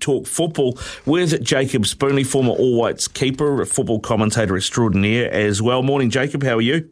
talk football with Jacob Spoonley, former All Whites keeper, football commentator extraordinaire as well. Morning, Jacob. How are you?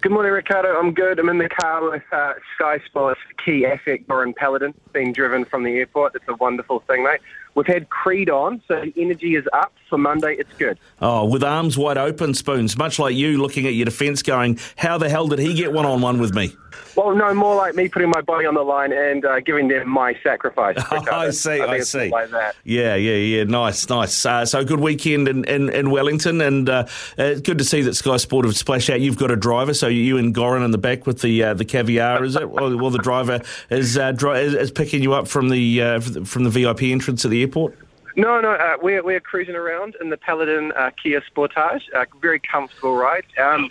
Good morning, Ricardo. I'm good. I'm in the car with uh, Sky Sports key asset, Goran Paladin, being driven from the airport. It's a wonderful thing, mate. We've had Creed on, so the energy is up for Monday. It's good. Oh, with arms wide open, Spoons, much like you looking at your defence going, how the hell did he get one on one with me? Well, no, more like me putting my body on the line and uh, giving them my sacrifice. Oh, I see, I, I see. Like that. Yeah, yeah, yeah. Nice, nice. Uh, so good weekend in, in, in Wellington, and uh, it's good to see that Sky Sport have splashed out. You've got a driver, so you and Goran in the back with the uh, the caviar, is it? well, the driver is, uh, dri- is, is picking you up from the uh, from the VIP entrance at the airport. No, no, uh, we're, we're cruising around in the Paladin uh, Kia Sportage. Uh, very comfortable ride. Um,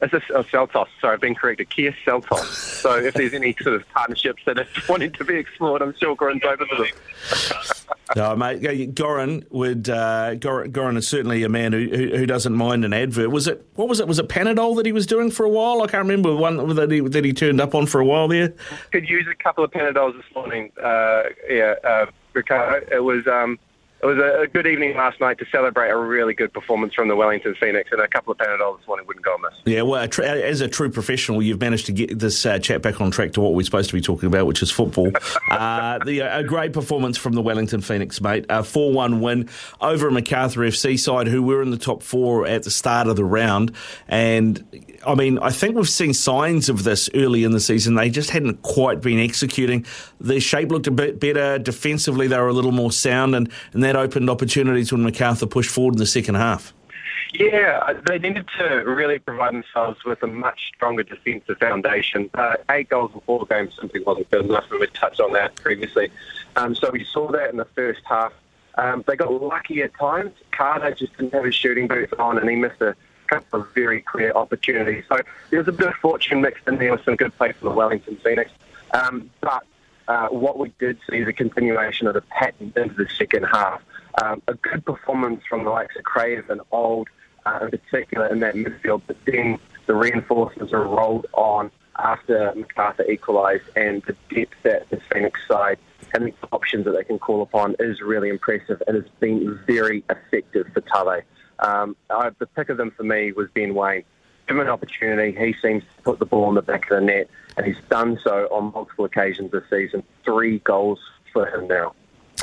it's a oh, Seltos. Sorry, I've been corrected. Kia Seltos. So if there's any sort of partnerships that are wanting to be explored, I'm sure Goran's open to them. no, mate. Goran would. Uh, Goran, Goran is certainly a man who, who, who doesn't mind an advert. Was it what was it? Was it Panadol that he was doing for a while? I can't remember one that he that he turned up on for a while there. Could use a couple of Panadols this morning. Uh, yeah, uh, Ricardo. It was. Um, it was a, good evening last night to celebrate a really good performance from the Wellington Phoenix, and a couple of Panadols this morning wouldn't go amiss. Yeah, well, as a true professional, you've managed to get this uh, chat back on track to what we're supposed to be talking about, which is football. uh, the, a great performance from the Wellington Phoenix, mate. A 4 1 win over Macarthur FC side who were in the top four at the start of the round. And I mean, I think we've seen signs of this early in the season. They just hadn't quite been executing. Their shape looked a bit better. Defensively, they were a little more sound, and, and that opened opportunities when Macarthur pushed forward in the second half. Yeah, they needed to really provide themselves with a much stronger defensive foundation. Uh, eight goals in four games simply wasn't good enough, and we touched on that previously. Um, so we saw that in the first half. Um, they got lucky at times. Carter just didn't have his shooting boots on, and he missed a couple of very clear opportunities. So there was a bit of fortune mixed in there with some good play for the Wellington Phoenix. Um, but uh, what we did see is a continuation of the pattern into the second half. Um, a good performance from the likes of Kraev and Old, uh, in particular in that midfield, but then the reinforcements are rolled on after Macarthur equalised, and the depth that the Phoenix side and the options that they can call upon is really impressive and has been very effective for Talay. Um, I, the pick of them for me was Ben Waine. Given an opportunity, he seems to put the ball in the back of the net, and he's done so on multiple occasions this season. Three goals for him now.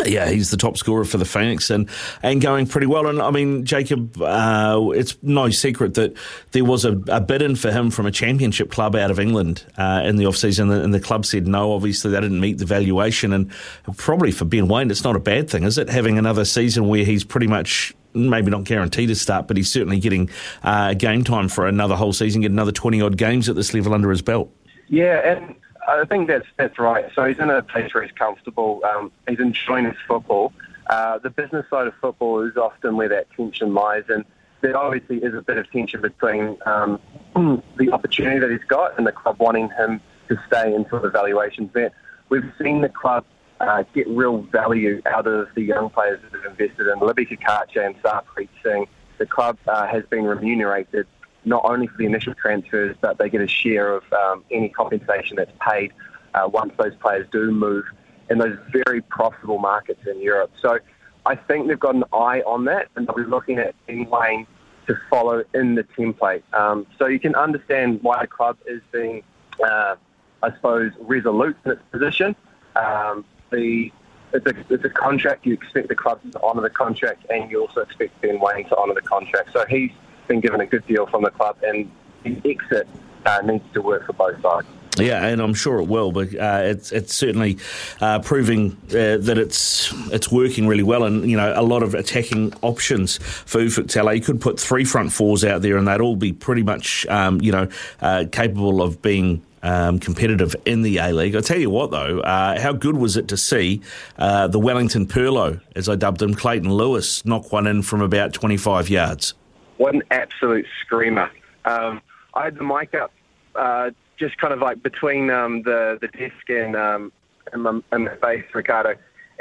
Yeah, he's the top scorer for the Phoenix and, and going pretty well. And I mean, Jacob, uh, it's no secret that there was a, a, bid in for him from a championship club out of England uh, in the off season, and the club said no. Obviously, they didn't meet the valuation, and probably for Ben Waine, it's not a bad thing, is it? Having another season where he's pretty much maybe not guaranteed to start, but he's certainly getting uh, game time for another whole season, get another 20 odd games at this level under his belt. Yeah, and I think that's that's right. So he's in a place where he's comfortable. Um, he's enjoying his football. Uh, the business side of football is often where that tension lies, and there obviously is a bit of tension between um, the opportunity that he's got and the club wanting him to stay until the valuation's met. We've seen the club uh, get real value out of the young players that have invested in Libby Cacace and Sarpreet Singh. The club uh, has been remunerated not only for the initial transfers, but they get a share of um, any compensation that's paid uh, once those players do move in those very profitable markets in Europe. So I think they've got an eye on that, and they'll be looking at Ben Waine to follow in the template. Um, so you can understand why the club is being, uh, I suppose, resolute in its position. Um, the it's a, it's a contract. You expect the club to honour the contract, and you also expect Ben Waine to honour the contract. So he's been given a good deal from the club, and the exit uh, needs to work for both sides. Yeah, and I'm sure it will, but uh, it's it's certainly uh, proving uh, that it's it's working really well, and you know a lot of attacking options for Ufuk Talay. You could put three front fours out there, and they'd all be pretty much um, you know uh, capable of being um, competitive in the A League. I tell you what, though, uh, how good was it to see uh, the Wellington Pirlo, as I dubbed him, Clayton Lewis, knock one in from about 25 yards? What an absolute screamer! Um, I had the mic up uh, just kind of like between um, the the desk and um, and, my, and my face, Ricardo.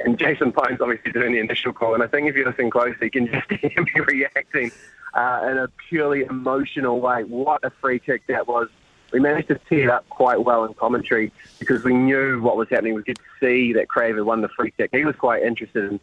And Jason Pine's obviously doing the initial call, and I think if you listen closely, you can just hear me reacting uh, in a purely emotional way. What a free kick that was! We managed to tee it up quite well in commentary because we knew what was happening. We could see that Kraev had won the free kick. He was quite interested in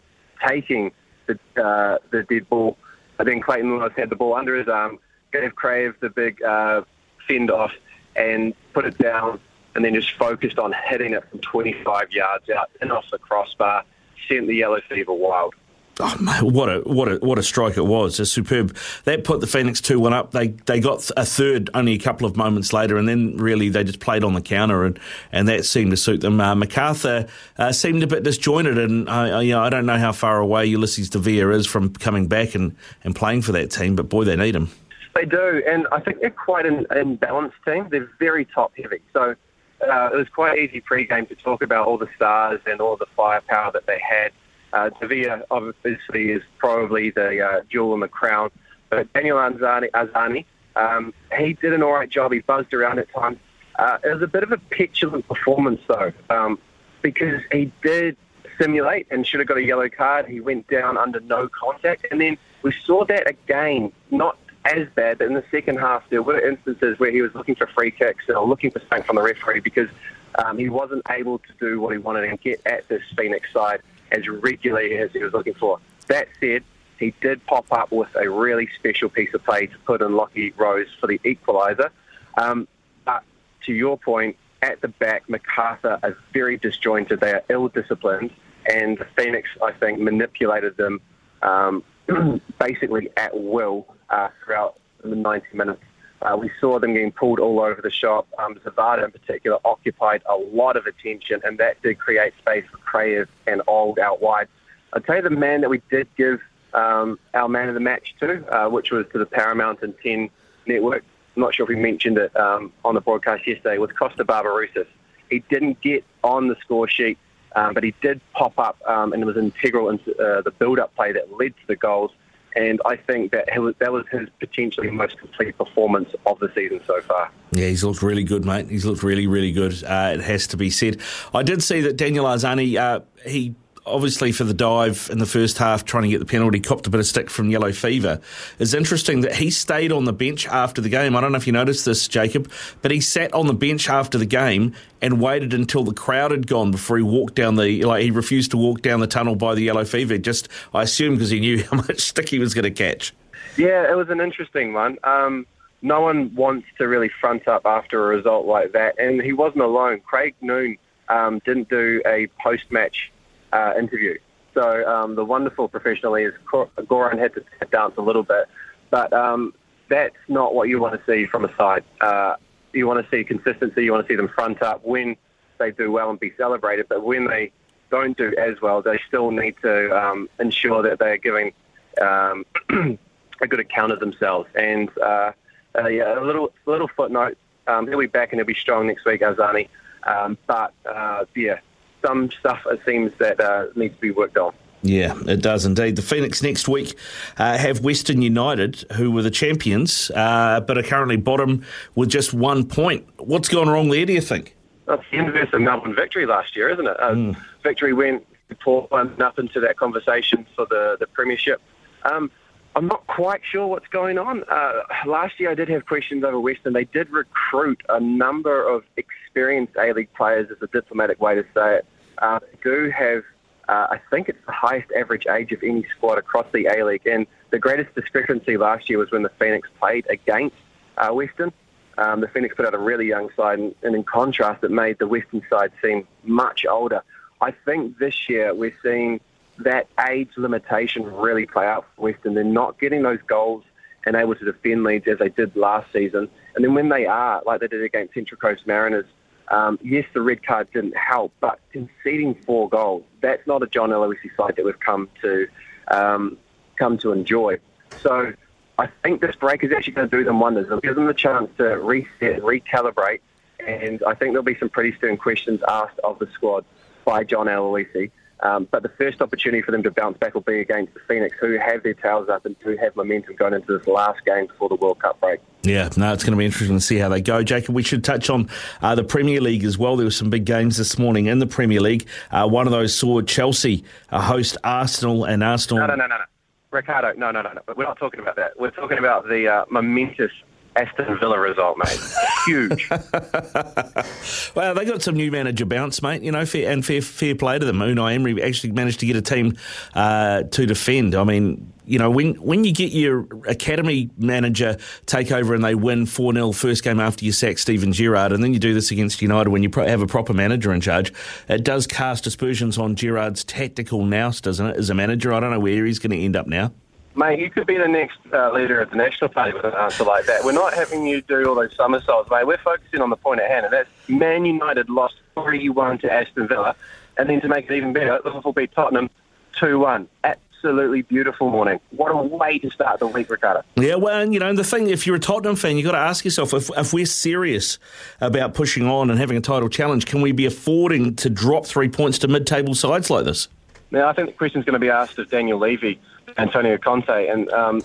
taking the uh, the dead ball, but then Clayton Lewis had the ball under his arm, gave Kraev the big uh, fend off and put it down and then just focused on hitting it from 25 yards out and off the crossbar, sent the yellow fever wild. Oh, mate, what a what a what a strike it was! A superb. That put the Phoenix two one up. They they got a third only a couple of moments later, and then really they just played on the counter, and, and that seemed to suit them. Uh, Macarthur uh, seemed a bit disjointed, and I, you know, I don't know how far away Ulises Dávila is from coming back and, and playing for that team, but boy, they need him. They do, and I think they're quite an imbalanced team. They're very top heavy. So uh, it was quite easy pre-game to talk about all the stars and all the firepower that they had. Uh, Vere obviously is probably the uh, jewel in the crown, but Daniel Arzani, Arzani um, he did an all right job. He buzzed around at times. Uh, it was a bit of a petulant performance though, um, because he did simulate and should have got a yellow card. He went down under no contact, and then we saw that again, not as bad, but in the second half, there were instances where he was looking for free kicks or looking for something from the referee because um, he wasn't able to do what he wanted and get at this Phoenix side as regularly as he was looking for. That said, he did pop up with a really special piece of play to put in Lockie Rose for the equaliser. Um, but to your point, at the back, Macarthur are very disjointed. They are ill-disciplined, and the Phoenix, I think, manipulated them um, basically at will uh, throughout the 90 minutes. Uh, we saw them getting pulled all over the shop. Um, Zawada, in particular, occupied a lot of attention, and that did create space for Kraev and Old out wide. I'll tell you the man that we did give um, our man of the match to, uh, which was to the Paramount and 10 network. I'm not sure if we mentioned it um, on the broadcast yesterday, was Kosta Barbarouses. He didn't get on the score sheet, um, but he did pop up um, and it was integral into uh, the build-up play that led to the goals and I think that was, that was his potentially most complete performance of the season so far. Yeah, he's looked really good, mate. He's looked really, really good. Uh, it has to be said. I did see that Daniel Arzani, uh, he obviously for the dive in the first half, trying to get the penalty, copped a bit of stick from yellow fever. It's interesting that he stayed on the bench after the game. I don't know if you noticed this, Jacob, but he sat on the bench after the game and waited until the crowd had gone before he walked down the like he refused to walk down the tunnel by the yellow fever. Just I assume because he knew how much stick he was going to catch. Yeah, it was an interesting one. Um, no one wants to really front up after a result like that, and he wasn't alone. Craig Noon um, didn't do a post-match uh, interview. So um, the wonderful professional is Goran had to dance a little bit, but um, that's not what you want to see from a side. Uh, you want to see consistency. You want to see them front up when they do well and be celebrated. But when they don't do as well, they still need to um, ensure that they are giving um, a good account of themselves. And uh, uh, yeah, a little little footnote. Um, he'll be back and he'll be strong next week, Arzani. Um, but uh, yeah, some stuff it seems that uh, needs to be worked on. Yeah, it does indeed. The Phoenix next week uh, have Western United, who were the champions, uh, but are currently bottom with just one point. What's gone wrong there, do you think? That's the inverse of Melbourne victory last year, isn't it? Uh, mm. Victory went Portland up into that conversation for the, the premiership. Um, I'm not quite sure what's going on. Uh, last year I did have questions over Western. They did recruit a number of experienced A-League players, is a diplomatic way to say it. Uh, do have, uh, I think it's the highest average age of any squad across the A-League. And the greatest discrepancy last year was when the Phoenix played against uh, Western. Um, the Phoenix put out a really young side, and, and in contrast, it made the Western side seem much older. I think this year we're seeing that age limitation really play out for Western. They're not getting those goals and able to defend leads as they did last season. And then when they are, like they did against Central Coast Mariners, um, yes, the red card didn't help, but conceding four goals, that's not a John Aloisi side that we've come to um, come to enjoy. So I think this break is actually going to do them wonders. It'll give them a chance to reset, recalibrate, and I think there'll be some pretty stern questions asked of the squad by John Aloisi. Um, but the first opportunity for them to bounce back will be against the Phoenix, who have their tails up and who have momentum going into this last game before the World Cup break. Yeah, no, it's going to be interesting to see how they go. Jacob, we should touch on uh, the Premier League as well. There were some big games this morning in the Premier League. Uh, one of those saw Chelsea uh, host Arsenal and Arsenal. No, no, no, no, no. Ricardo, no, no, no, no. We're not talking about that. We're talking about the uh, momentous Aston Villa result, mate. Huge. well, they got some new manager bounce, mate. You know, fair, and fair, fair play to them. Unai Emery actually managed to get a team uh, to defend. I mean, you know, when when you get your academy manager take over and they win 4 0 first game after you sack Steven Gerrard, and then you do this against United when you have a proper manager in charge, it does cast aspersions on Gerrard's tactical nous, doesn't it, as a manager? I don't know where he's going to end up now. Mate, you could be the next uh, leader of the National Party with an answer like that. We're not having you do all those somersaults, mate. We're focusing on the point at hand, and that's Man United lost 3-1 to Aston Villa, and then to make it even better, Liverpool beat Tottenham 2-1. Absolutely beautiful morning. What a way to start the week, Ricardo. Yeah, well, you know, the thing, if you're a Tottenham fan, you've got to ask yourself if, if we're serious about pushing on and having a title challenge, can we be affording to drop three points to mid table sides like this? Now, I think the question's going to be asked of Daniel Levy Antonio Conte. And um,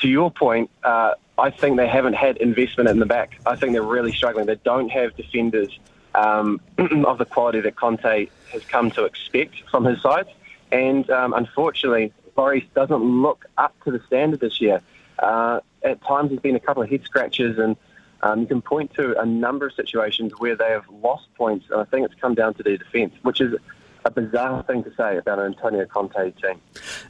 to your point, uh, I think they haven't had investment in the back. I think they're really struggling. They don't have defenders um, of the quality that Conte has come to expect from his sides. And um, unfortunately, Lloris doesn't look up to the standard this year. Uh, at times, there's been a couple of head scratches, and um, you can point to a number of situations where they have lost points. And I think it's come down to their defence, which is a bizarre thing to say about an Antonio Conte team.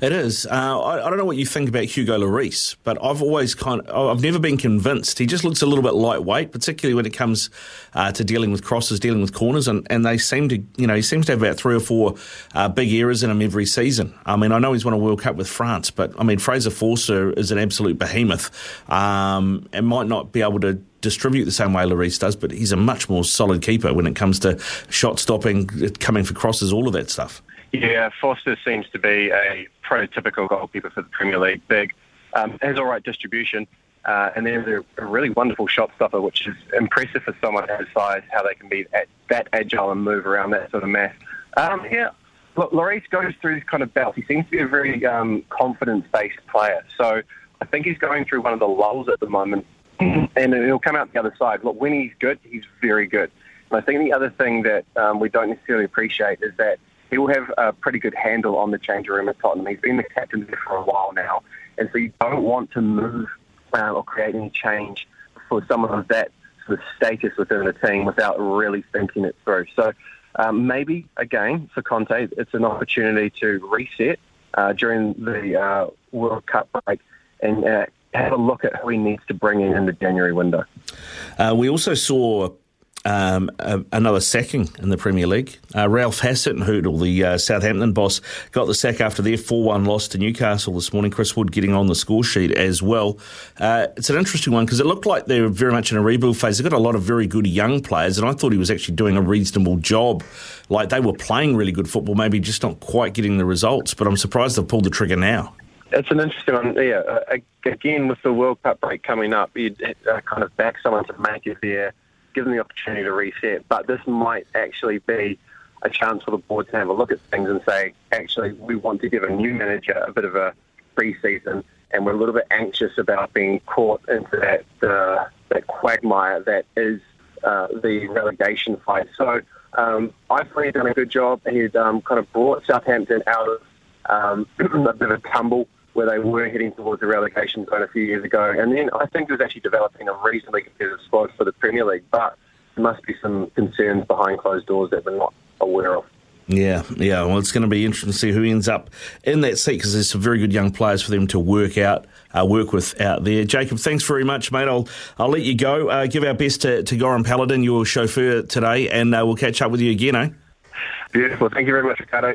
It is. Uh, I, I, don't know what you think about Hugo Lloris, but I've always kind of, I've never been convinced. He just looks a little bit lightweight, particularly when it comes uh, to dealing with crosses, dealing with corners, and, and they seem to, you know, he seems to have about three or four uh, big errors in him every season. I mean, I know he's won a World Cup with France, but I mean, Fraser Forster is an absolute behemoth um, and might not be able to distribute the same way Lloris does, but he's a much more solid keeper when it comes to shot stopping, coming for crosses, all of that stuff. Yeah, Forster seems to be a prototypical goalkeeper for the Premier League. Big, um, has all right distribution, uh, and then a really wonderful shot stopper, which is impressive for someone his size, how they can be at, that agile and move around that sort of mass. Um, yeah, look, Lloris goes through this kind of belt. He seems to be a very um, confidence-based player. So I think he's going through one of the lulls at the moment and he'll come out the other side. Look, when he's good, he's very good. And I think the other thing that um, we don't necessarily appreciate is that he will have a pretty good handle on the change room at Tottenham. He's been the captain there for a while now, and so you don't want to move uh, or create any change for someone of that sort of status within the team without really thinking it through. So um, maybe again for Conte, it's an opportunity to reset uh, during the uh, World Cup break and uh, have a look at who he needs to bring in in the January window. Uh, we also saw um, another sacking in the Premier League. Uh, Ralph Hasenhüttl, the uh, Southampton boss, got the sack after their 4 1 loss to Newcastle this morning. Chris Wood getting on the score sheet as well. Uh, it's an interesting one because it looked like they were very much in a rebuild phase. They've got a lot of very good young players, and I thought he was actually doing a reasonable job. Like they were playing really good football, maybe just not quite getting the results, but I'm surprised they've pulled the trigger now. It's an interesting one. Yeah, uh, again, with the World Cup break coming up, you'd uh, kind of back someone to make it there, give them the opportunity to reset. But this might actually be a chance for the board to have a look at things and say, actually, we want to give a new manager a bit of a pre-season, and we're a little bit anxious about being caught into that uh, that quagmire that is uh, the relegation fight. So um, I thought he'd done a good job. He'd um, kind of brought Southampton out of um, a bit of a tumble where they were heading towards the relegation zone a few years ago. And then I think it was actually developing a reasonably competitive squad for the Premier League. But there must be some concerns behind closed doors that we're not aware of. Yeah, yeah. Well, it's going to be interesting to see who ends up in that seat because there's some very good young players for them to work out, uh, work with out there. Jacob, thanks very much, mate. I'll I'll let you go. Uh, give our best to, to Goran Paladin, your chauffeur today, and uh, we'll catch up with you again, eh? Beautiful. Thank you very much, Ricardo.